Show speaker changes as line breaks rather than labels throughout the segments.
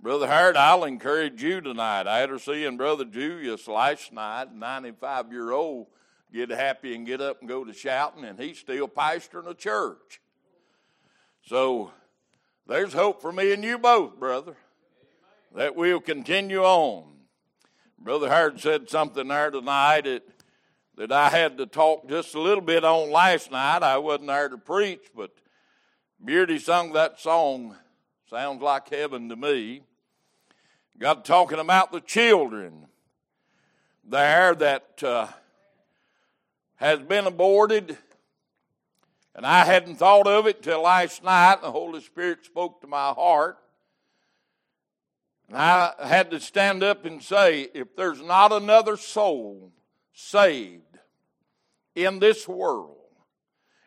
Brother Howard, I'll encourage you tonight. I had her seeing Brother Julius last night, 95 year old, get happy and get up and go to shouting, and he's still pastoring a church. So there's hope for me and you both, brother, that we'll continue on. Brother Howard said something there tonight that, that I had to talk just a little bit on last night. I wasn't there to preach, but Beardy sung that song, Sounds Like Heaven to Me. Got talking about the children there that uh, has been aborted. And I hadn't thought of it till last night. The Holy Spirit spoke to my heart. And I had to stand up and say, if there's not another soul saved in this world,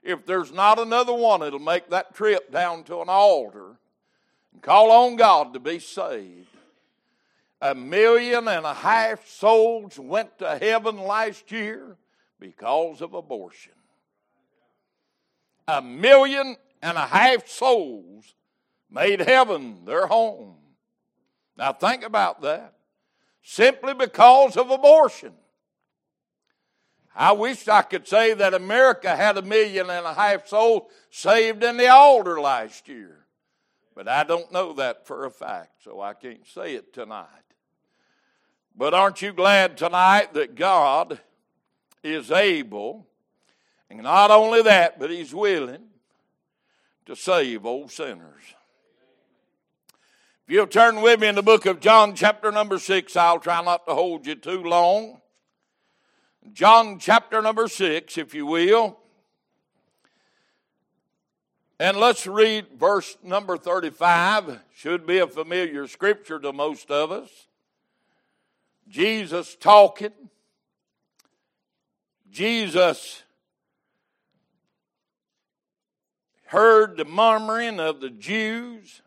if there's not another one that'll make that trip down to an altar and call on God to be saved, a million and a half souls went to heaven last year because of abortion. A million and a half souls made heaven their home. Now think about that. Simply because of abortion. I wish I could say that America had a million and a half souls saved in the altar last year. But I don't know that for a fact, so I can't say it tonight. But aren't you glad tonight that God is able, and not only that, but He's willing to save old sinners? If you'll turn with me in the book of John, chapter number six, I'll try not to hold you too long. John, chapter number six, if you will. And let's read verse number 35. Should be a familiar scripture to most of us. Jesus talking. Jesus heard the murmuring of the Jews.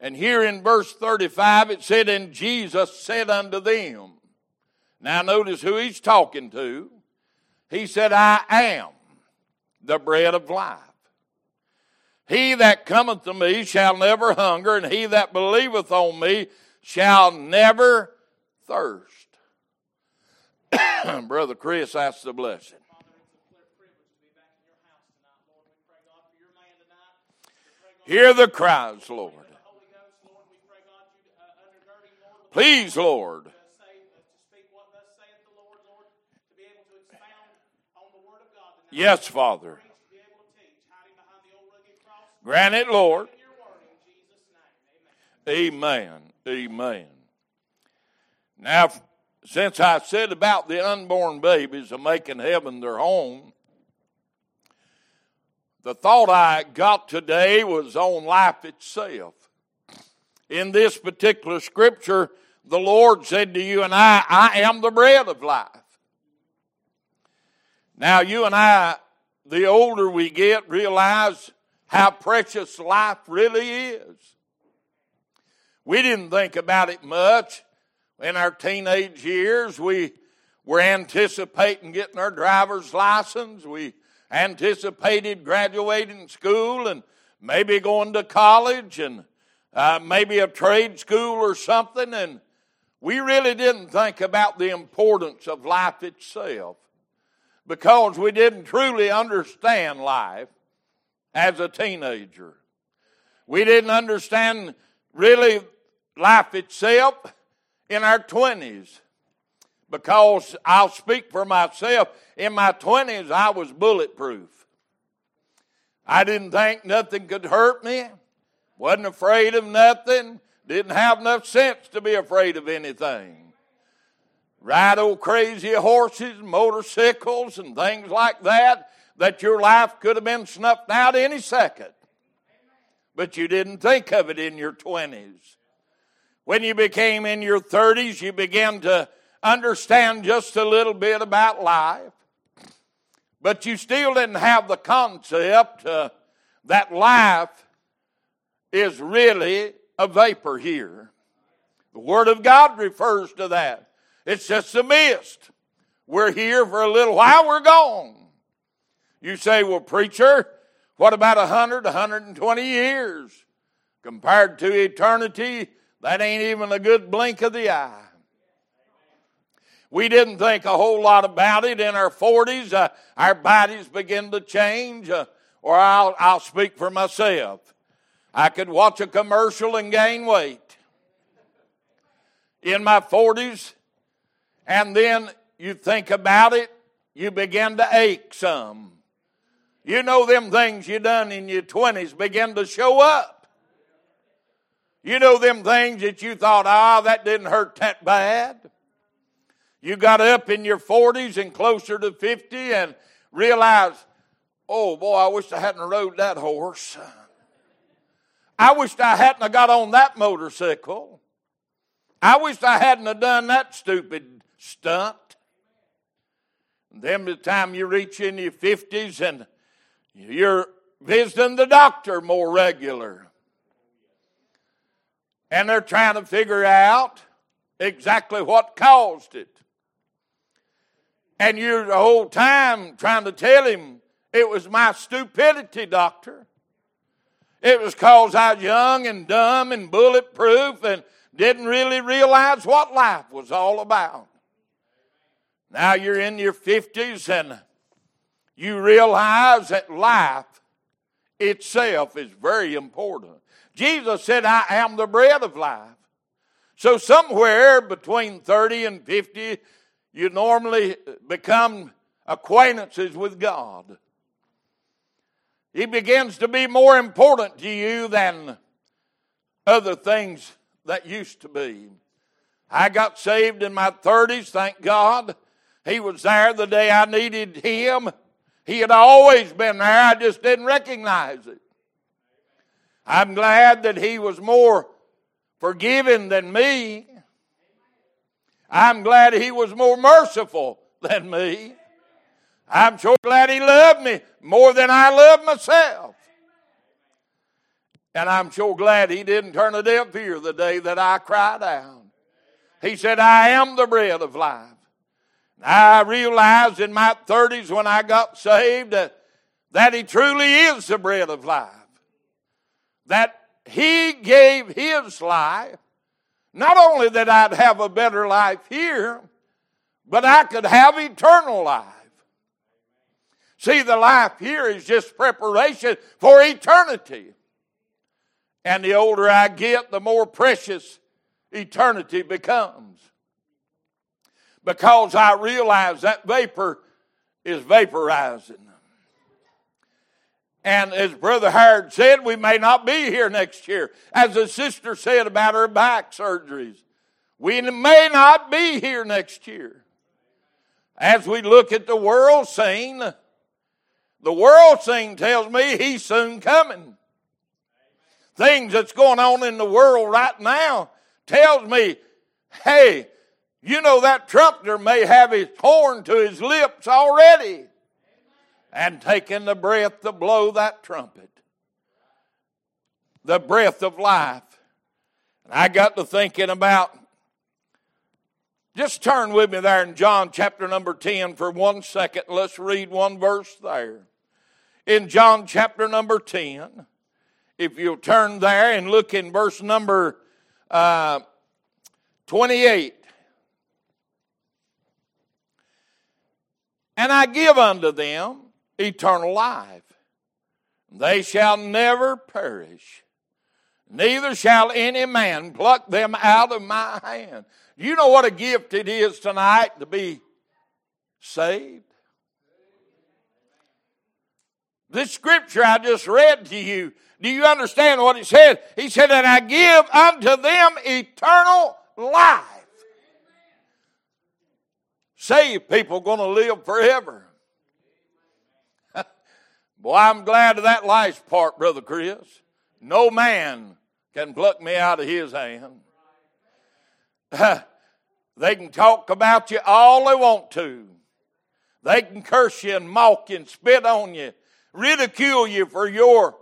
And here in verse 35 it said, And Jesus said unto them, Now notice who he's talking to. He said, I am the bread of life. He that cometh to me shall never hunger, and he that believeth on me shall never thirst. Brother Chris asked the blessing. Hear the cries, Lord. Please, Lord. Yes, Father. Grant it, Lord. Amen. Amen. Now, since I said about the unborn babies of making heaven their home, the thought I got today was on life itself. In this particular scripture, the Lord said to you and I, I am the bread of life. Now, you and I, the older we get, realize how precious life really is. We didn't think about it much in our teenage years. We were anticipating getting our driver's license. We anticipated graduating school and maybe going to college and uh, maybe a trade school or something. And we really didn't think about the importance of life itself because we didn't truly understand life as a teenager. We didn't understand really life itself in our 20s because I'll speak for myself. In my 20s, I was bulletproof. I didn't think nothing could hurt me, wasn't afraid of nothing, didn't have enough sense to be afraid of anything. Ride old crazy horses, motorcycles, and things like that, that your life could have been snuffed out any second. But you didn't think of it in your 20s. When you became in your 30s, you began to understand just a little bit about life. But you still didn't have the concept uh, that life is really a vapor here. The Word of God refers to that. It's just a mist. We're here for a little while, we're gone. You say, well, preacher, what about 100, 120 years? Compared to eternity, that ain't even a good blink of the eye. We didn't think a whole lot about it in our 40s. Uh, our bodies begin to change, uh, or I'll, I'll speak for myself. I could watch a commercial and gain weight in my 40s, and then you think about it, you begin to ache some. You know, them things you done in your 20s begin to show up. You know, them things that you thought, ah, that didn't hurt that bad. You got up in your 40s and closer to 50 and realized, oh boy, I wish I hadn't rode that horse. I wished I hadn't got on that motorcycle. I wished I hadn't done that stupid stunt. And then by the time you reach in your 50s and you're visiting the doctor more regular. And they're trying to figure out exactly what caused it. And you're the whole time trying to tell him it was my stupidity, doctor. It was because I was young and dumb and bulletproof and didn't really realize what life was all about. Now you're in your 50s and you realize that life itself is very important. Jesus said, I am the bread of life. So, somewhere between 30 and 50, you normally become acquaintances with God. He begins to be more important to you than other things that used to be. I got saved in my 30s, thank God. He was there the day I needed Him. He had always been there, I just didn't recognize it. I'm glad that He was more forgiving than me. I'm glad He was more merciful than me. I'm sure glad He loved me more than I love myself. And I'm sure glad He didn't turn a deaf ear the day that I cried out. He said, I am the bread of life. I realized in my 30s when I got saved that, that He truly is the bread of life. That He gave His life not only that I'd have a better life here, but I could have eternal life. See, the life here is just preparation for eternity. And the older I get, the more precious eternity becomes. Because I realize that vapor is vaporizing. And as Brother Howard said, we may not be here next year. As the sister said about her back surgeries, we may not be here next year. As we look at the world scene, the world scene tells me he's soon coming. Things that's going on in the world right now tells me, hey, you know that trumpeter may have his horn to his lips already and taking the breath to blow that trumpet. The breath of life. And I got to thinking about, just turn with me there in John chapter number 10 for one second. Let's read one verse there. In John chapter number 10, if you'll turn there and look in verse number uh, 28. And I give unto them eternal life. They shall never perish, neither shall any man pluck them out of my hand. You know what a gift it is tonight to be saved? This scripture I just read to you, do you understand what it said? He said, And I give unto them eternal life. Saved people going to live forever. Boy, I'm glad of that last part, Brother Chris. No man can pluck me out of his hand. they can talk about you all they want to. They can curse you and mock you and spit on you, ridicule you for your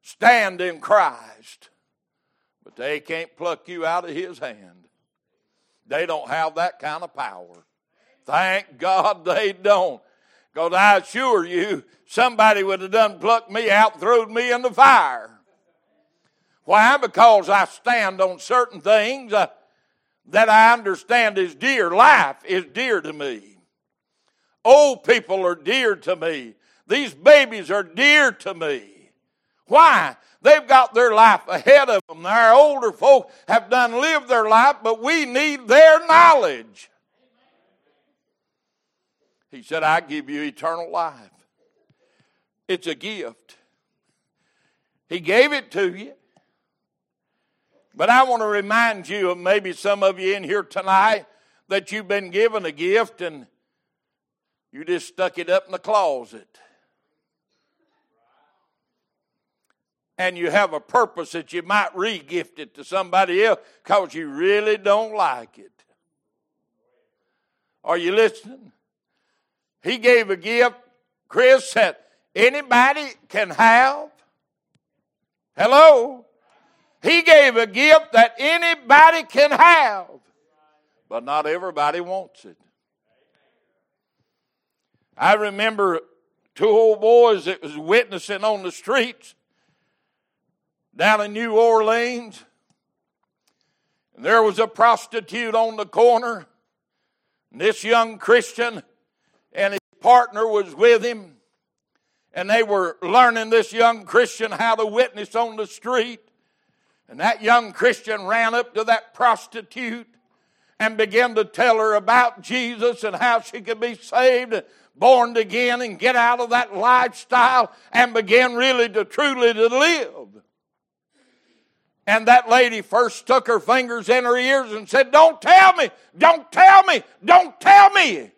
stand in Christ. But they can't pluck you out of his hand. They don't have that kind of power. Thank God they don't. Because I assure you, somebody would have done plucked me out and thrown me in the fire. Why? Because I stand on certain things uh, that I understand is dear. Life is dear to me. Old people are dear to me. These babies are dear to me. Why? They've got their life ahead of them. Our older folk have done lived their life, but we need their knowledge. He said, I give you eternal life. It's a gift. He gave it to you. But I want to remind you of maybe some of you in here tonight that you've been given a gift and you just stuck it up in the closet. And you have a purpose that you might re gift it to somebody else because you really don't like it. Are you listening? He gave a gift, Chris, that anybody can have. Hello? He gave a gift that anybody can have, but not everybody wants it. I remember two old boys that was witnessing on the streets down in New Orleans. And there was a prostitute on the corner. And this young Christian partner was with him. And they were learning this young Christian how to witness on the street. And that young Christian ran up to that prostitute and began to tell her about Jesus and how she could be saved, born again, and get out of that lifestyle and begin really to truly to live. And that lady first stuck her fingers in her ears and said, Don't tell me, don't tell me, don't tell me.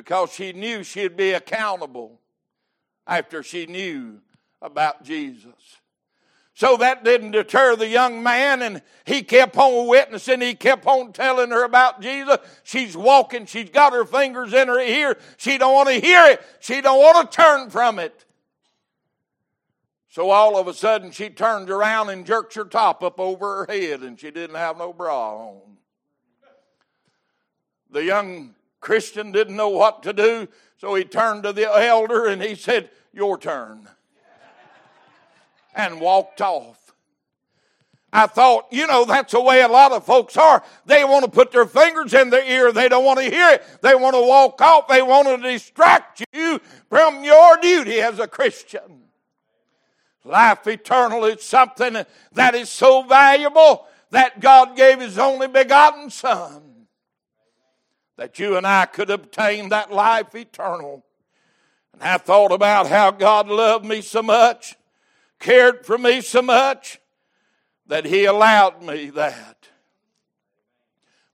Because she knew she'd be accountable after she knew about Jesus. So that didn't deter the young man, and he kept on witnessing. He kept on telling her about Jesus. She's walking. She's got her fingers in her ear. She don't want to hear it. She don't want to turn from it. So all of a sudden, she turned around and jerked her top up over her head, and she didn't have no bra on. The young Christian didn't know what to do, so he turned to the elder and he said, Your turn and walked off. I thought, you know, that's the way a lot of folks are. They want to put their fingers in their ear. They don't want to hear it. They want to walk off. They want to distract you from your duty as a Christian. Life eternal is something that is so valuable that God gave His only begotten Son that you and I could obtain that life eternal. And I thought about how God loved me so much cared for me so much that he allowed me that.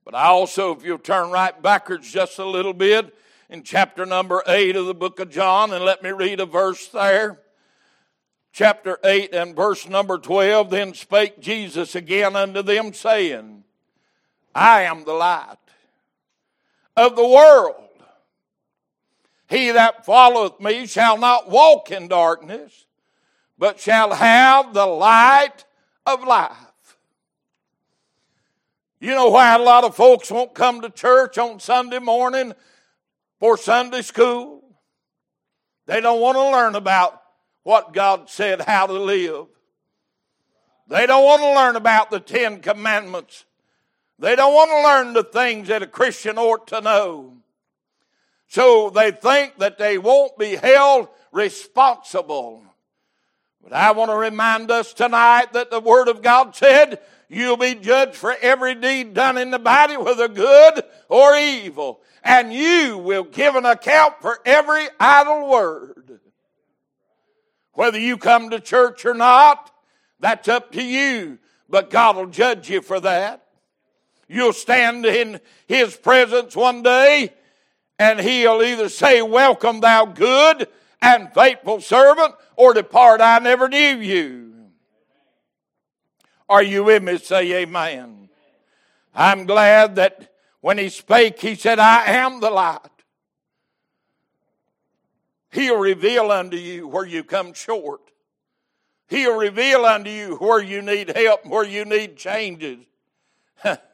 But I also, if you'll turn right backwards just a little bit in chapter number 8 of the book of John, and let me read a verse there. Chapter 8 and verse number 12 Then spake Jesus again unto them, saying, I am the light of the world. He that followeth me shall not walk in darkness, but shall have the light of life. You know why a lot of folks won't come to church on Sunday morning for Sunday school? They don't want to learn about what God said how to live. They don't want to learn about the Ten Commandments. They don't want to learn the things that a Christian ought to know. So they think that they won't be held responsible but I want to remind us tonight that the Word of God said, You'll be judged for every deed done in the body, whether good or evil. And you will give an account for every idle word. Whether you come to church or not, that's up to you. But God will judge you for that. You'll stand in His presence one day, and He'll either say, Welcome, thou good and faithful servant, or depart, I never knew you. Are you with me? Say amen. I'm glad that when he spake, he said, I am the light. He'll reveal unto you where you come short. He'll reveal unto you where you need help, where you need changes.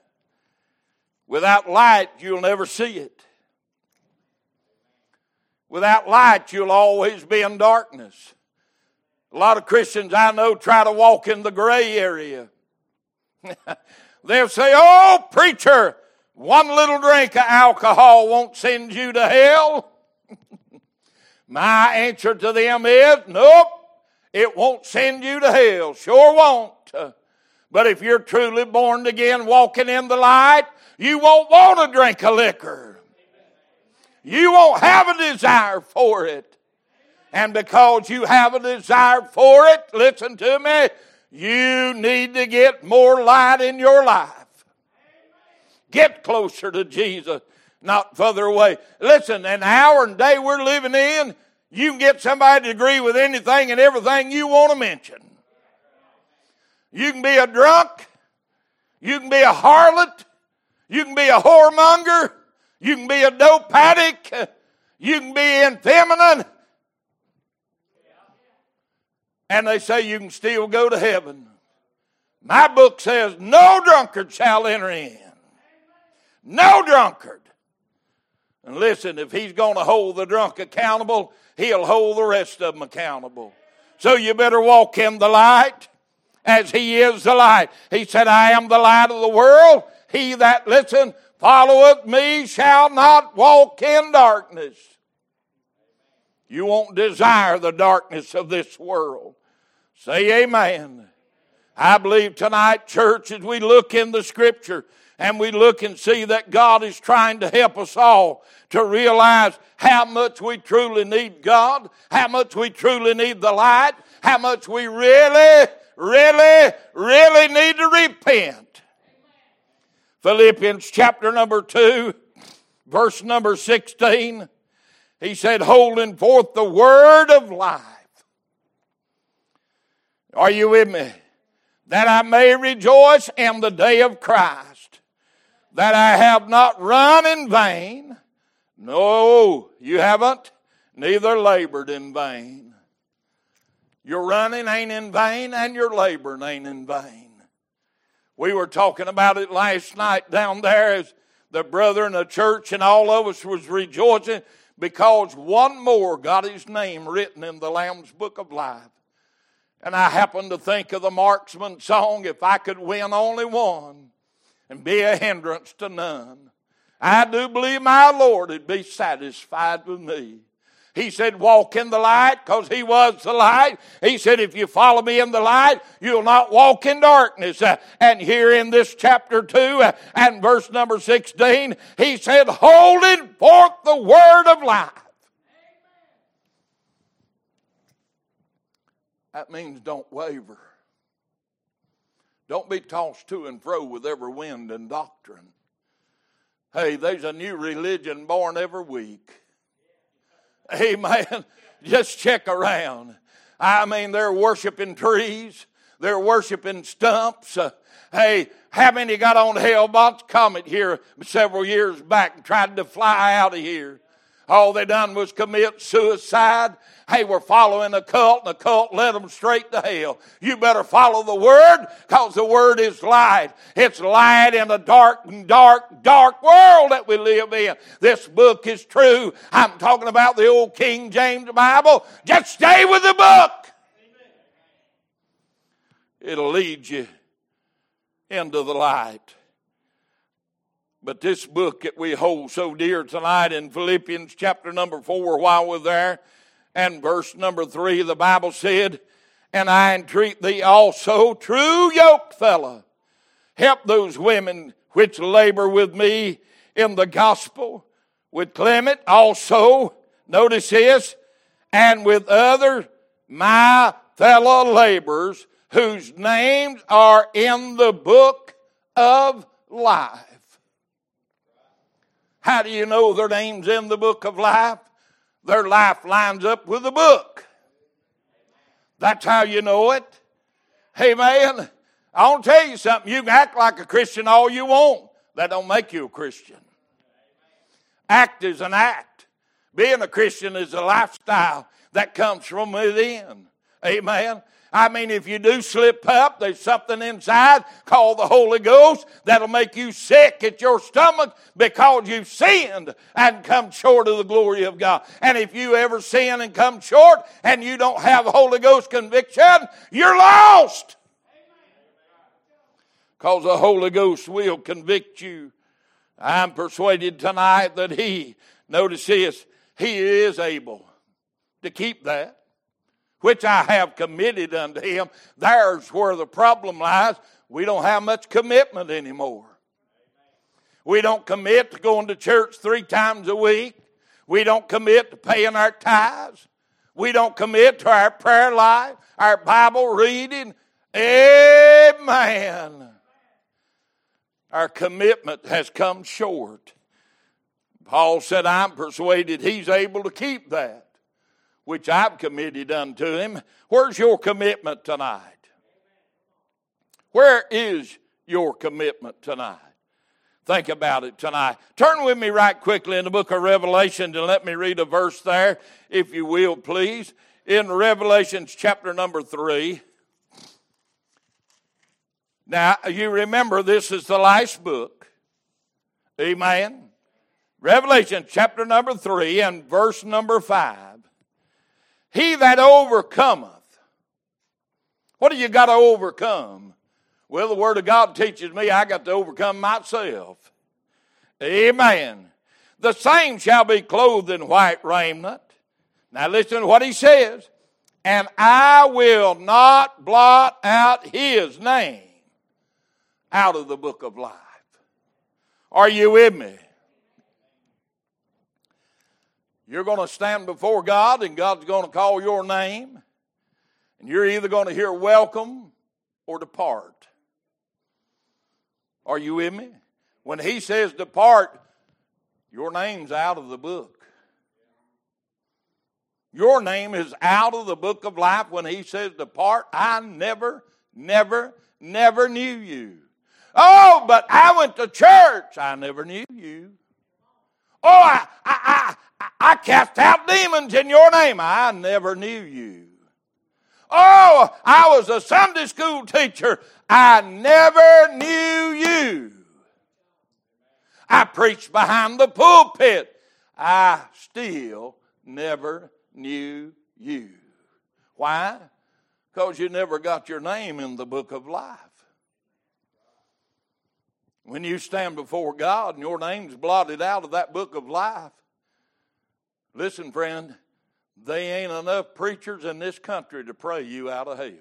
Without light, you'll never see it. Without light, you'll always be in darkness. A lot of Christians I know try to walk in the gray area. They'll say, Oh, preacher, one little drink of alcohol won't send you to hell. My answer to them is, Nope, it won't send you to hell. Sure won't. But if you're truly born again, walking in the light, you won't want to drink a liquor. You won't have a desire for it. And because you have a desire for it, listen to me, you need to get more light in your life. Get closer to Jesus, not further away. Listen, an hour and day we're living in, you can get somebody to agree with anything and everything you want to mention. You can be a drunk. You can be a harlot. You can be a whoremonger. You can be a dope addict. You can be infeminate. And they say you can still go to heaven. My book says, No drunkard shall enter in. No drunkard. And listen, if he's going to hold the drunk accountable, he'll hold the rest of them accountable. So you better walk in the light as he is the light. He said, I am the light of the world. He that listen followeth me shall not walk in darkness. You won't desire the darkness of this world. Say amen. I believe tonight, church, as we look in the scripture and we look and see that God is trying to help us all to realize how much we truly need God, how much we truly need the light, how much we really really, really need to repent. Philippians chapter number 2, verse number 16, he said, holding forth the word of life. Are you with me? That I may rejoice in the day of Christ, that I have not run in vain. No, you haven't, neither labored in vain. Your running ain't in vain, and your laboring ain't in vain. We were talking about it last night down there as the brother in the church and all of us was rejoicing because one more got his name written in the Lamb's Book of Life. And I happened to think of the Marksmen song, If I Could Win Only One and Be a Hindrance to None. I do believe my Lord would be satisfied with me. He said, walk in the light because he was the light. He said, if you follow me in the light, you'll not walk in darkness. Uh, and here in this chapter 2 uh, and verse number 16, he said, holding forth the word of life. That means don't waver. Don't be tossed to and fro with every wind and doctrine. Hey, there's a new religion born every week. Amen. Just check around. I mean, they're worshiping trees, they're worshiping stumps. Uh, hey, how many got on Hale-Bopp's Comet here several years back and tried to fly out of here? All they done was commit suicide. Hey, we're following a cult, and the cult led them straight to hell. You better follow the Word, because the Word is light. It's light in a dark, dark, dark world that we live in. This book is true. I'm talking about the old King James Bible. Just stay with the book. It'll lead you into the light. But this book that we hold so dear tonight in Philippians chapter number four, while we're there, and verse number three, the Bible said, And I entreat thee also, true yoke fellow, help those women which labor with me in the gospel, with Clement also, notice this, and with other my fellow laborers whose names are in the book of life. How do you know their name's in the book of life? Their life lines up with the book. That's how you know it. Hey man, I want to tell you something. You can act like a Christian all you want. That don't make you a Christian. Act is an act. Being a Christian is a lifestyle that comes from within. Amen. I mean, if you do slip up, there's something inside called the Holy Ghost that'll make you sick at your stomach because you've sinned and come short of the glory of God. And if you ever sin and come short and you don't have Holy Ghost conviction, you're lost. Because the Holy Ghost will convict you. I'm persuaded tonight that He, notice this, He is able to keep that which I have committed unto him. There's where the problem lies. We don't have much commitment anymore. We don't commit to going to church three times a week. We don't commit to paying our tithes. We don't commit to our prayer life, our Bible reading. Amen. Our commitment has come short. Paul said, I'm persuaded he's able to keep that which I've committed unto him. Where's your commitment tonight? Where is your commitment tonight? Think about it tonight. Turn with me right quickly in the book of Revelation and let me read a verse there, if you will, please. In Revelations chapter number three. Now, you remember this is the last book. Amen. Revelation chapter number three and verse number five. He that overcometh. What do you got to overcome? Well, the Word of God teaches me I got to overcome myself. Amen. The same shall be clothed in white raiment. Now listen to what he says. And I will not blot out his name out of the book of life. Are you with me? You're going to stand before God and God's going to call your name. And you're either going to hear welcome or depart. Are you with me? When he says depart, your name's out of the book. Your name is out of the book of life when he says depart. I never, never, never knew you. Oh, but I went to church. I never knew you. Oh, I, I, I cast out demons in your name. I never knew you. Oh, I was a Sunday school teacher. I never knew you. I preached behind the pulpit. I still never knew you. Why? Because you never got your name in the book of life. When you stand before God and your name's blotted out of that book of life, Listen, friend, they ain't enough preachers in this country to pray you out of hell.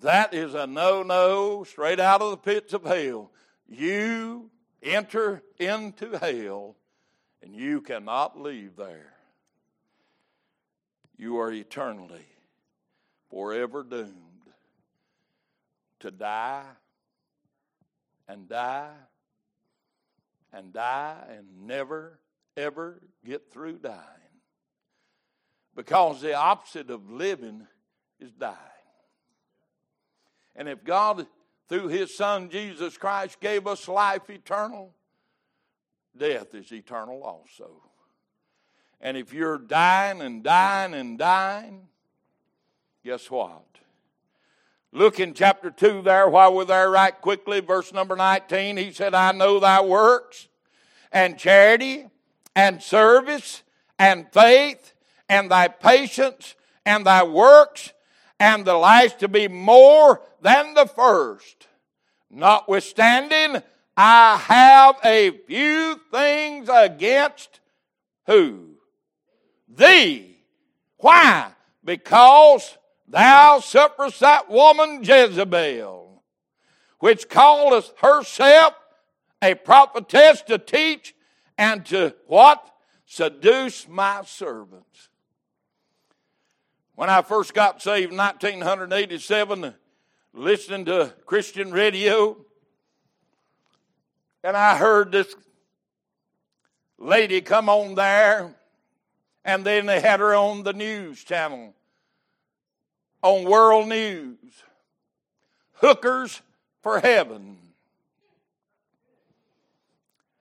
That is a no no, straight out of the pits of hell. You enter into hell and you cannot leave there. You are eternally, forever doomed to die and die and die and never ever get through dying. Because the opposite of living is dying. And if God, through His Son Jesus Christ, gave us life eternal, death is eternal also. And if you're dying and dying and dying, guess what? Look in chapter 2 there while we're there right quickly, verse number 19. He said, I know thy works and charity and service and faith and thy patience and thy works and the last to be more than the first. Notwithstanding, I have a few things against who? Thee. Why? Because thou sufferest that woman Jezebel, which calleth herself a prophetess to teach and to what? Seduce my servants. When I first got saved in 1987, listening to Christian radio, and I heard this lady come on there, and then they had her on the news channel, on world news. Hookers for heaven.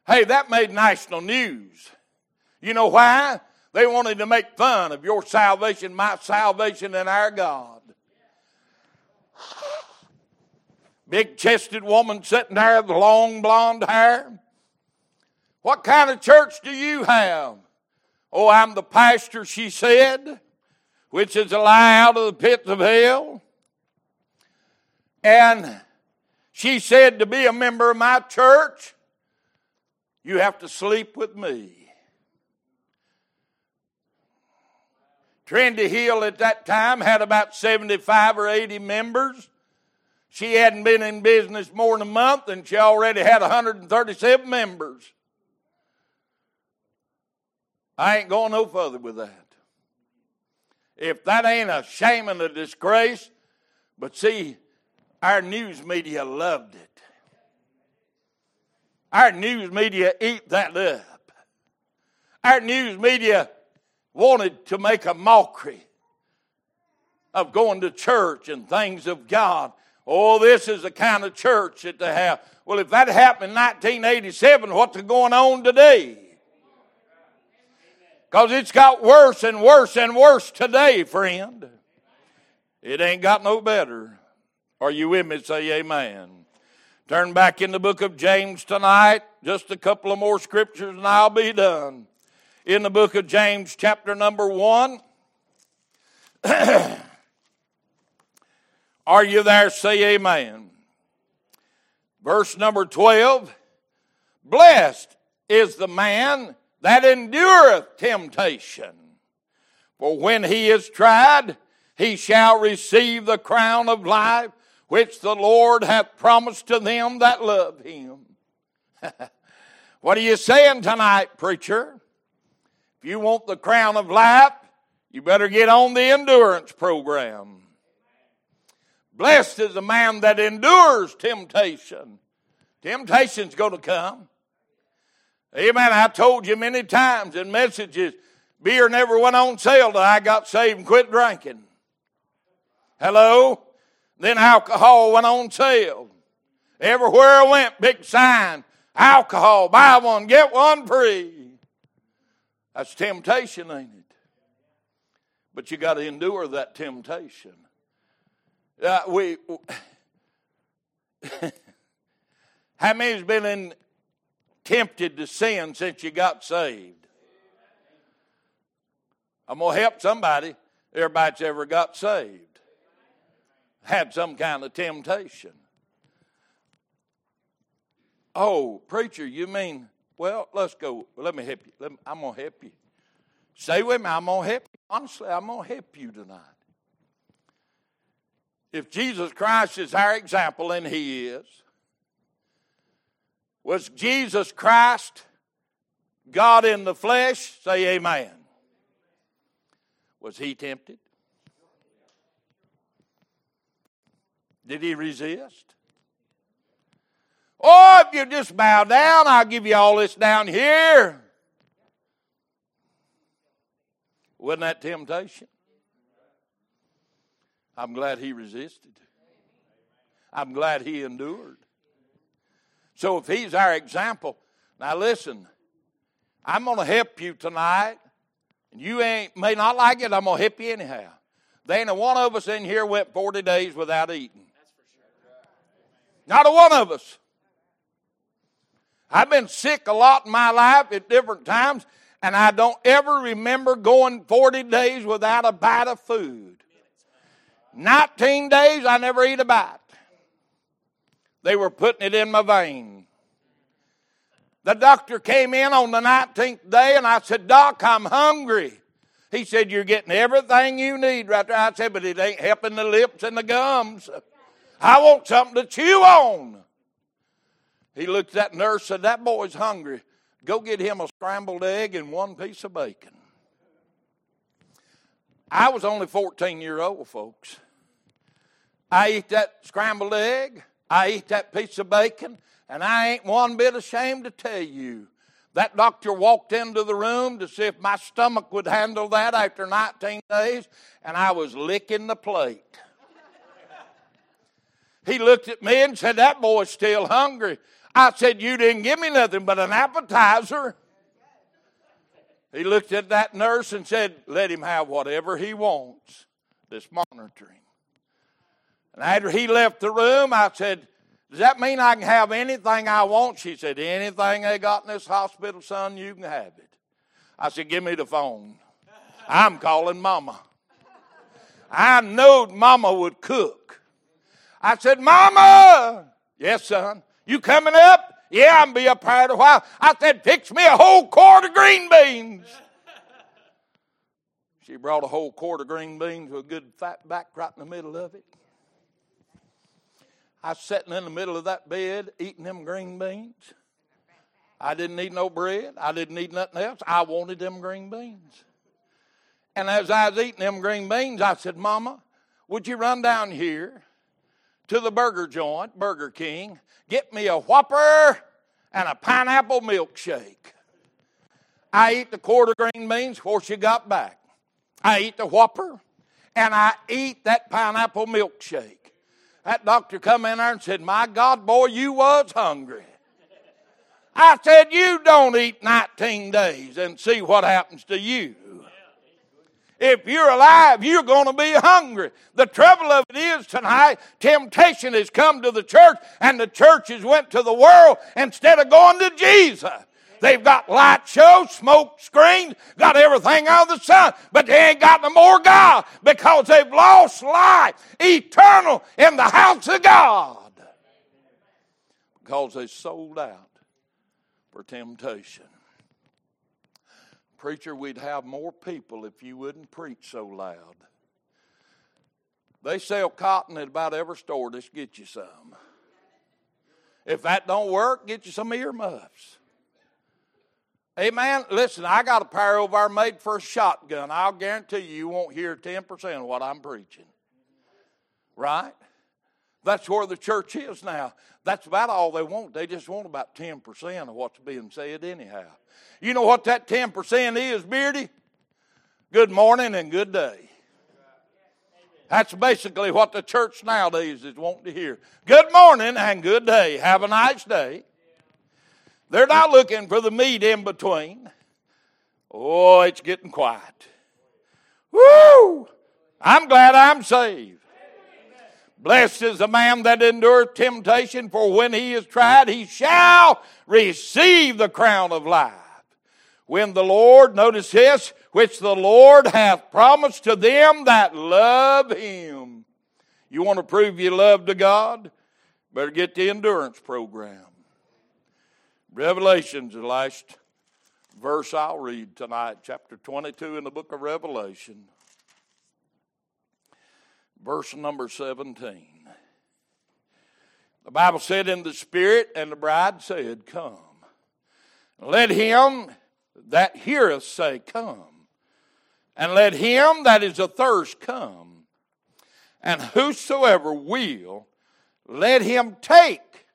Hey, that made national news. You know why? They wanted to make fun of your salvation, my salvation, and our God. Big chested woman sitting there with long blonde hair. What kind of church do you have? Oh, I'm the pastor, she said, which is a lie out of the pits of hell. And she said, to be a member of my church, you have to sleep with me. Trinity Hill at that time had about 75 or 80 members. She hadn't been in business more than a month and she already had 137 members. I ain't going no further with that. If that ain't a shame and a disgrace, but see, our news media loved it. Our news media eat that up. Our news media wanted to make a mockery of going to church and things of God. Oh, this is the kind of church that they have. Well, if that happened in 1987, what's going on today? Because it's got worse and worse and worse today, friend. It ain't got no better. Are you with me? Say amen. Turn back in the book of James tonight. Just a couple of more scriptures and I'll be done in the book of James, chapter number one. Are you there? Say amen. Verse number 12 Blessed is the man that endureth temptation, for when he is tried, he shall receive the crown of life which the Lord hath promised to them that love him. what are you saying tonight, preacher? If you want the crown of life, you better get on the endurance program. Blessed is the man that endures temptation. Temptation's going to come. Amen. I told you many times in messages, beer never went on sale till I got saved and quit drinking. Hello? Then alcohol went on sale. Everywhere I went, big sign, alcohol, buy one, get one free. That's temptation, ain't it? But you got to endure that temptation. Uh, we, how many's been in, tempted to sin since you got saved? I'm gonna help somebody. Everybody's ever got saved had some kind of temptation. Oh, preacher, you mean well, let's go. Let me help you. Me, I'm going to help you. Stay with me. I'm going to help you. Honestly, I'm going to help you tonight. If Jesus Christ is our example, and He is, was Jesus Christ God in the flesh? Say amen. Was He tempted? Did He resist? Oh, if you just bow down, I'll give you all this down here. Wasn't that temptation? I'm glad he resisted. I'm glad he endured. So if he's our example, now listen, I'm going to help you tonight. And you ain't may not like it, I'm going to help you anyhow. There ain't a one of us in here went 40 days without eating. Not a one of us. I've been sick a lot in my life at different times, and I don't ever remember going 40 days without a bite of food. 19 days, I never eat a bite. They were putting it in my vein. The doctor came in on the 19th day, and I said, Doc, I'm hungry. He said, You're getting everything you need right there. I said, But it ain't helping the lips and the gums. I want something to chew on. He looked at that nurse and said, That boy's hungry. Go get him a scrambled egg and one piece of bacon. I was only 14 year old, folks. I ate that scrambled egg, I eat that piece of bacon, and I ain't one bit ashamed to tell you. That doctor walked into the room to see if my stomach would handle that after 19 days, and I was licking the plate. He looked at me and said, That boy's still hungry. I said, You didn't give me nothing but an appetizer. He looked at that nurse and said, Let him have whatever he wants. This monitoring. And after he left the room, I said, Does that mean I can have anything I want? She said, Anything they got in this hospital, son, you can have it. I said, Give me the phone. I'm calling mama. I knowed mama would cook. I said, Mama! Yes, son. You coming up? Yeah, I'm be up here a while. I said, Fix me a whole quart of green beans. She brought a whole quart of green beans with a good fat back right in the middle of it. I was sitting in the middle of that bed eating them green beans. I didn't need no bread. I didn't need nothing else. I wanted them green beans. And as I was eating them green beans, I said, Mama, would you run down here to the burger joint, Burger King, get me a Whopper and a pineapple milkshake? I eat the quarter green beans before she got back. I eat the Whopper and I eat that pineapple milkshake. That doctor come in there and said, My God, boy, you was hungry. I said, You don't eat 19 days and see what happens to you. If you're alive, you're going to be hungry. The trouble of it is tonight, temptation has come to the church, and the church churches went to the world instead of going to Jesus. They've got light shows, smoke screens, got everything out of the sun, but they ain't got no more God because they've lost life eternal in the house of God. Because they sold out for temptation. Preacher, we'd have more people if you wouldn't preach so loud. They sell cotton at about every store. Just get you some. If that don't work, get you some earmuffs. Amen. Listen, I got a pair over there made for a shotgun. I'll guarantee you, you won't hear 10% of what I'm preaching. Right? That's where the church is now. That's about all they want. They just want about 10% of what's being said, anyhow. You know what that 10% is, Beardy? Good morning and good day. That's basically what the church nowadays is wanting to hear. Good morning and good day. Have a nice day. They're not looking for the meat in between. Oh, it's getting quiet. Woo! I'm glad I'm saved. Blessed is the man that endureth temptation, for when he is tried, he shall receive the crown of life. When the Lord, notice this, which the Lord hath promised to them that love him. You want to prove you love to God? Better get the endurance program. Revelation's the last verse I'll read tonight, chapter 22 in the book of Revelation, verse number 17. The Bible said, In the Spirit, and the bride said, Come. Let him that heareth say, Come. And let him that is athirst come. And whosoever will, let him take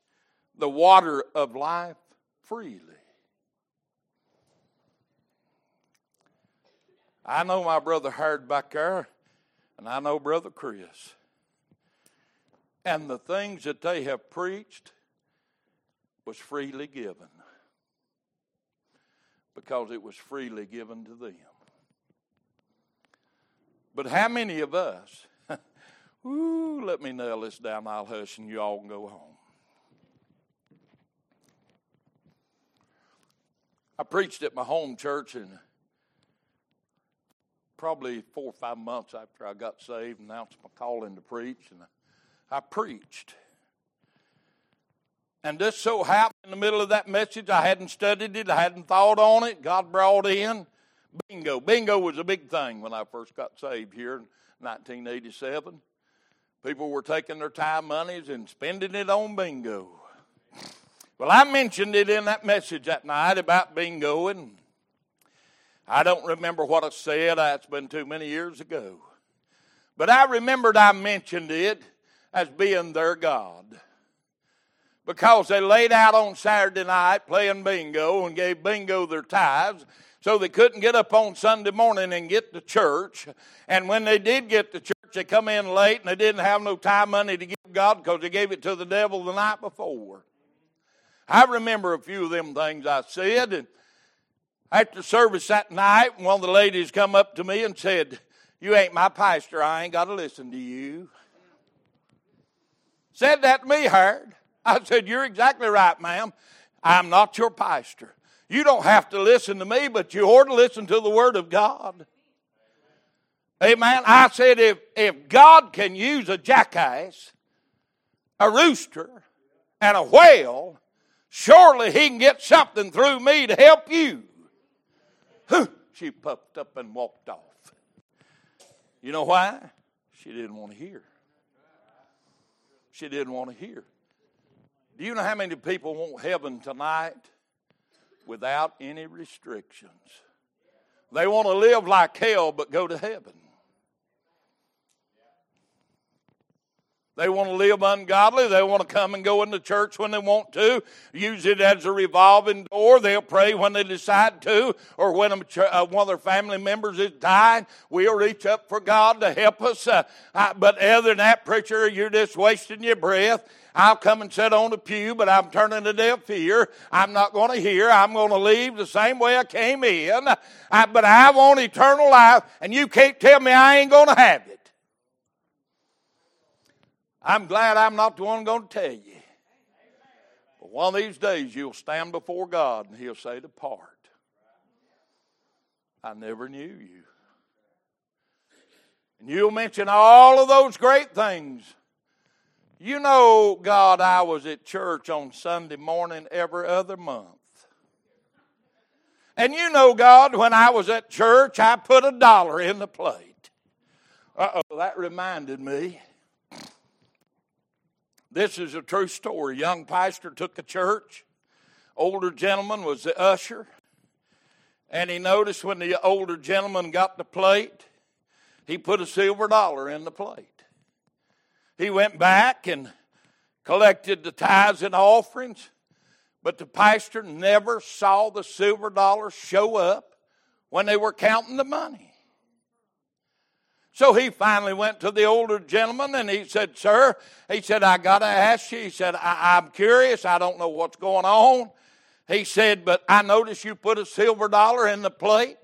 the water of life freely. I know my brother Howard back there, and I know brother Chris. And the things that they have preached was freely given because it was freely given to them. But how many of us, ooh, let me nail this down, I'll hush and you all can go home. I preached at my home church and probably four or five months after I got saved, announced my calling to preach, and I preached. And this so happened in the middle of that message, I hadn't studied it, I hadn't thought on it. God brought in bingo. Bingo was a big thing when I first got saved here in 1987. People were taking their time monies and spending it on bingo. Well, I mentioned it in that message that night about bingo, and I don't remember what I said. Ah, That's been too many years ago. But I remembered I mentioned it as being their God. Because they laid out on Saturday night playing bingo and gave bingo their tithes, so they couldn't get up on Sunday morning and get to church. And when they did get to church, they come in late and they didn't have no time money to give God because they gave it to the devil the night before. I remember a few of them things I said, and After service that night, one of the ladies come up to me and said, You ain't my pastor. I ain't got to listen to you. Said that to me, hard. I said, You're exactly right, ma'am. I'm not your pastor. You don't have to listen to me, but you ought to listen to the Word of God. Amen. I said, if, if God can use a jackass, a rooster, and a whale, surely He can get something through me to help you. She puffed up and walked off. You know why? She didn't want to hear. She didn't want to hear. Do you know how many people want heaven tonight without any restrictions? They want to live like hell but go to heaven. They want to live ungodly. They want to come and go into church when they want to, use it as a revolving door. They'll pray when they decide to, or when uh, one of their family members is dying. We'll reach up for God to help us. Uh, I, but other than that, preacher, you're just wasting your breath. I'll come and sit on the pew, but I'm turning a deaf ear. I'm not going to hear. I'm going to leave the same way I came in. I, but I want eternal life, and you can't tell me I ain't going to have it. I'm glad I'm not the one going to tell you. But one of these days you'll stand before God and He'll say, Depart. I never knew you. And you'll mention all of those great things. You know, God, I was at church on Sunday morning every other month. And you know, God, when I was at church, I put a dollar in the plate. Uh oh, that reminded me. This is a true story. Young pastor took a church. Older gentleman was the usher. And he noticed when the older gentleman got the plate, he put a silver dollar in the plate. He went back and collected the tithes and offerings, but the pastor never saw the silver dollar show up when they were counting the money. So he finally went to the older gentleman and he said, Sir, he said, I got to ask you. He said, I- am curious. I don't know what's going on. He said, But I noticed you put a silver dollar in the plate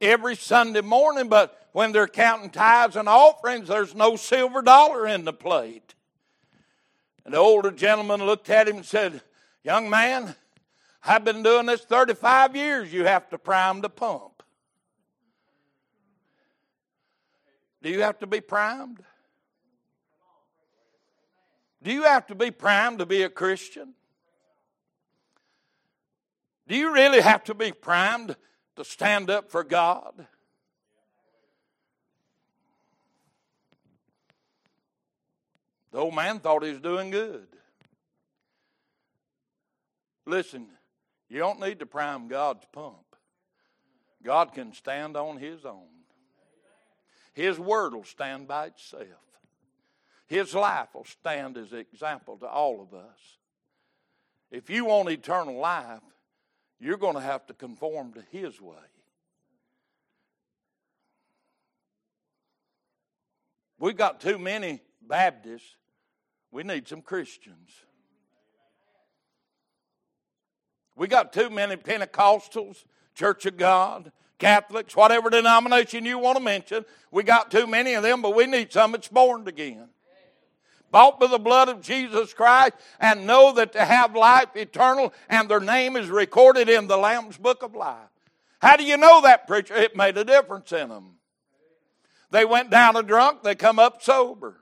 every Sunday morning, but when they're counting tithes and offerings, there's no silver dollar in the plate. And the older gentleman looked at him and said, Young man, I've been doing this 35 years. You have to prime the pump. Do you have to be primed? Do you have to be primed to be a Christian? Do you really have to be primed to stand up for God? The old man thought he was doing good. Listen, you don't need to prime God's pump. God can stand on his own. His word will stand by itself. His life will stand as an example to all of us. If you want eternal life, you're going to have to conform to His way. We've got too many Baptists. We need some Christians. We got too many Pentecostals, Church of God. Catholics, whatever denomination you want to mention. We got too many of them, but we need some that's born again. Bought by the blood of Jesus Christ and know that to have life eternal and their name is recorded in the Lamb's book of life. How do you know that, preacher? It made a difference in them. They went down a drunk, they come up sober.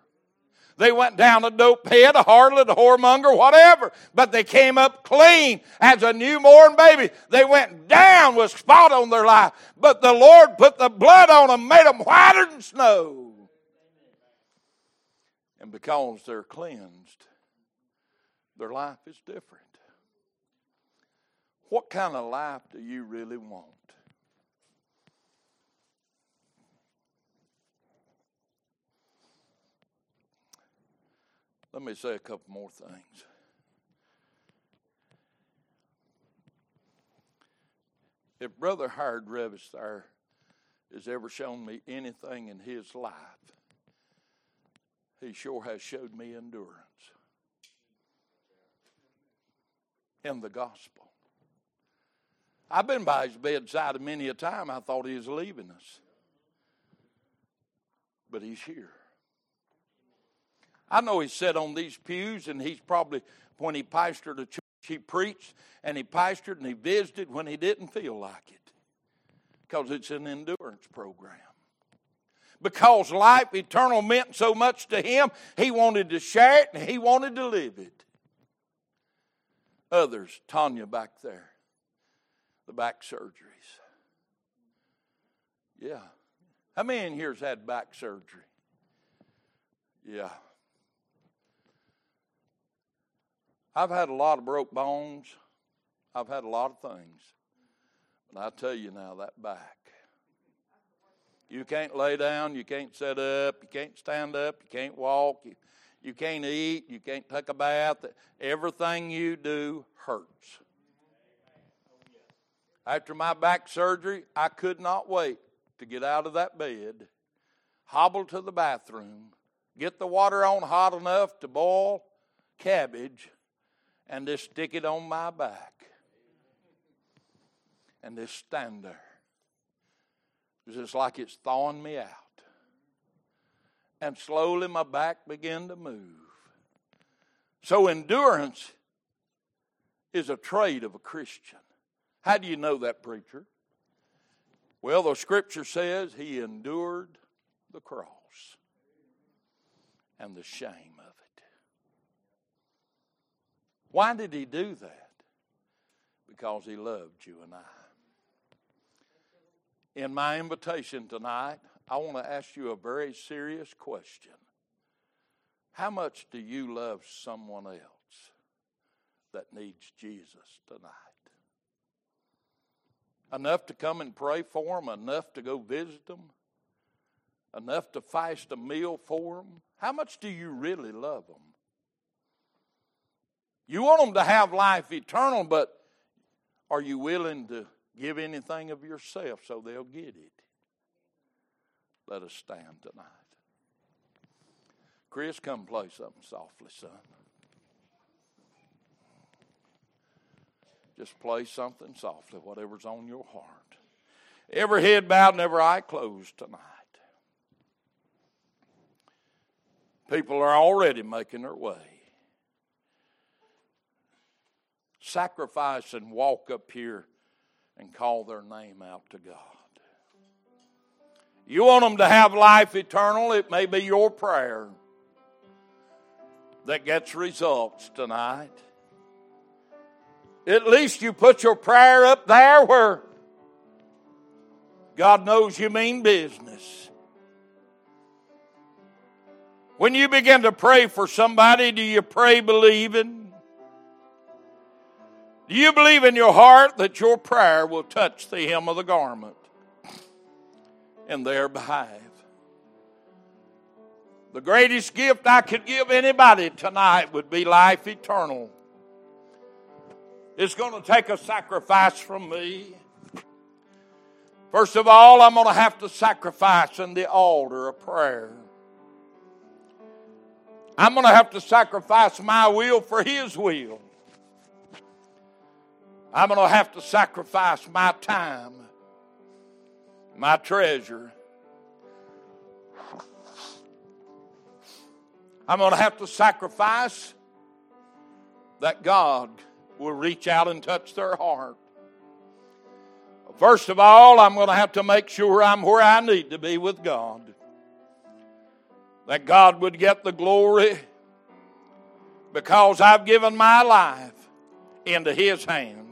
They went down a dope head, a harlot, a whoremonger, whatever. But they came up clean as a newborn baby. They went down with spot on their life. But the Lord put the blood on them, made them whiter than snow. And because they're cleansed, their life is different. What kind of life do you really want? Let me say a couple more things. If Brother Howard Revis there has ever shown me anything in his life, he sure has showed me endurance in the gospel. I've been by his bedside many a time. I thought he was leaving us. But he's here. I know he sat on these pews, and he's probably, when he pastored a church, he preached and he pastored and he visited when he didn't feel like it. Because it's an endurance program. Because life eternal meant so much to him, he wanted to share it and he wanted to live it. Others, Tanya back there, the back surgeries. Yeah. How many in here's had back surgery? Yeah. I've had a lot of broke bones. I've had a lot of things. But I tell you now, that back. You can't lay down, you can't sit up, you can't stand up, you can't walk, you, you can't eat, you can't take a bath. Everything you do hurts. After my back surgery, I could not wait to get out of that bed, hobble to the bathroom, get the water on hot enough to boil cabbage, and just stick it on my back and just stand there. It's like it's thawing me out. And slowly my back began to move. So endurance is a trait of a Christian. How do you know that, preacher? Well, the scripture says he endured the cross and the shame why did he do that? Because he loved you and I. In my invitation tonight, I want to ask you a very serious question. How much do you love someone else that needs Jesus tonight? Enough to come and pray for them, enough to go visit them, enough to fast a meal for them? How much do you really love them? You want them to have life eternal, but are you willing to give anything of yourself so they'll get it? Let us stand tonight. Chris, come play something softly, son. Just play something softly, whatever's on your heart. Every head bowed and every eye closed tonight. People are already making their way sacrifice and walk up here and call their name out to God. You want them to have life eternal, it may be your prayer that gets results tonight. At least you put your prayer up there where God knows you mean business. When you begin to pray for somebody, do you pray believing? Do you believe in your heart that your prayer will touch the hem of the garment in their behalf? The greatest gift I could give anybody tonight would be life eternal. It's going to take a sacrifice from me. First of all, I'm going to have to sacrifice in the altar of prayer. I'm going to have to sacrifice my will for His will. I'm going to have to sacrifice my time, my treasure. I'm going to have to sacrifice that God will reach out and touch their heart. First of all, I'm going to have to make sure I'm where I need to be with God. That God would get the glory because I've given my life into His hands.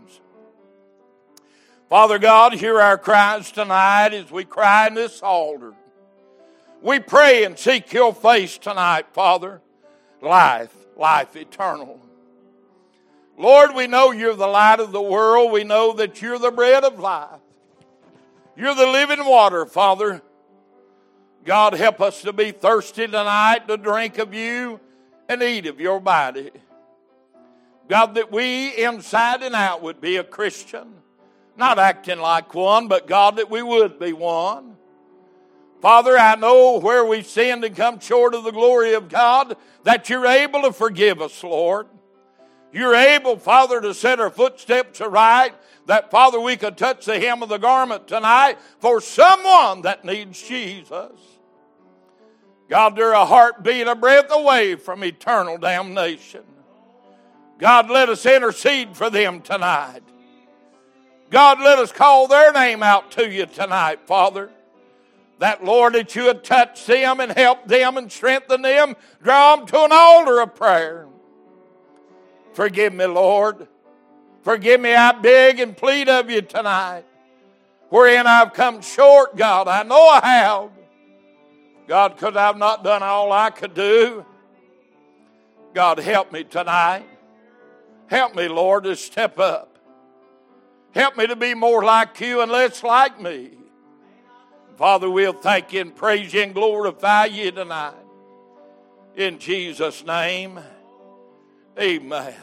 Father God, hear our cries tonight as we cry in this altar. We pray and seek your face tonight, Father. Life, life eternal. Lord, we know you're the light of the world. We know that you're the bread of life. You're the living water, Father. God, help us to be thirsty tonight to drink of you and eat of your body. God, that we inside and out would be a Christian not acting like one, but God, that we would be one. Father, I know where we've sinned and come short of the glory of God, that you're able to forgive us, Lord. You're able, Father, to set our footsteps aright. That, Father, we could touch the hem of the garment tonight for someone that needs Jesus. God, they're a heartbeat, a breath away from eternal damnation. God, let us intercede for them tonight. God, let us call their name out to you tonight, Father. That, Lord, that you would touch them and help them and strengthen them, draw them to an altar of prayer. Forgive me, Lord. Forgive me, I beg and plead of you tonight. Wherein I've come short, God. I know I have. God, because I've not done all I could do. God, help me tonight. Help me, Lord, to step up. Help me to be more like you and less like me. Father, we'll thank you and praise you and glorify you tonight. In Jesus' name, amen.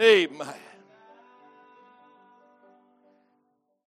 Amen.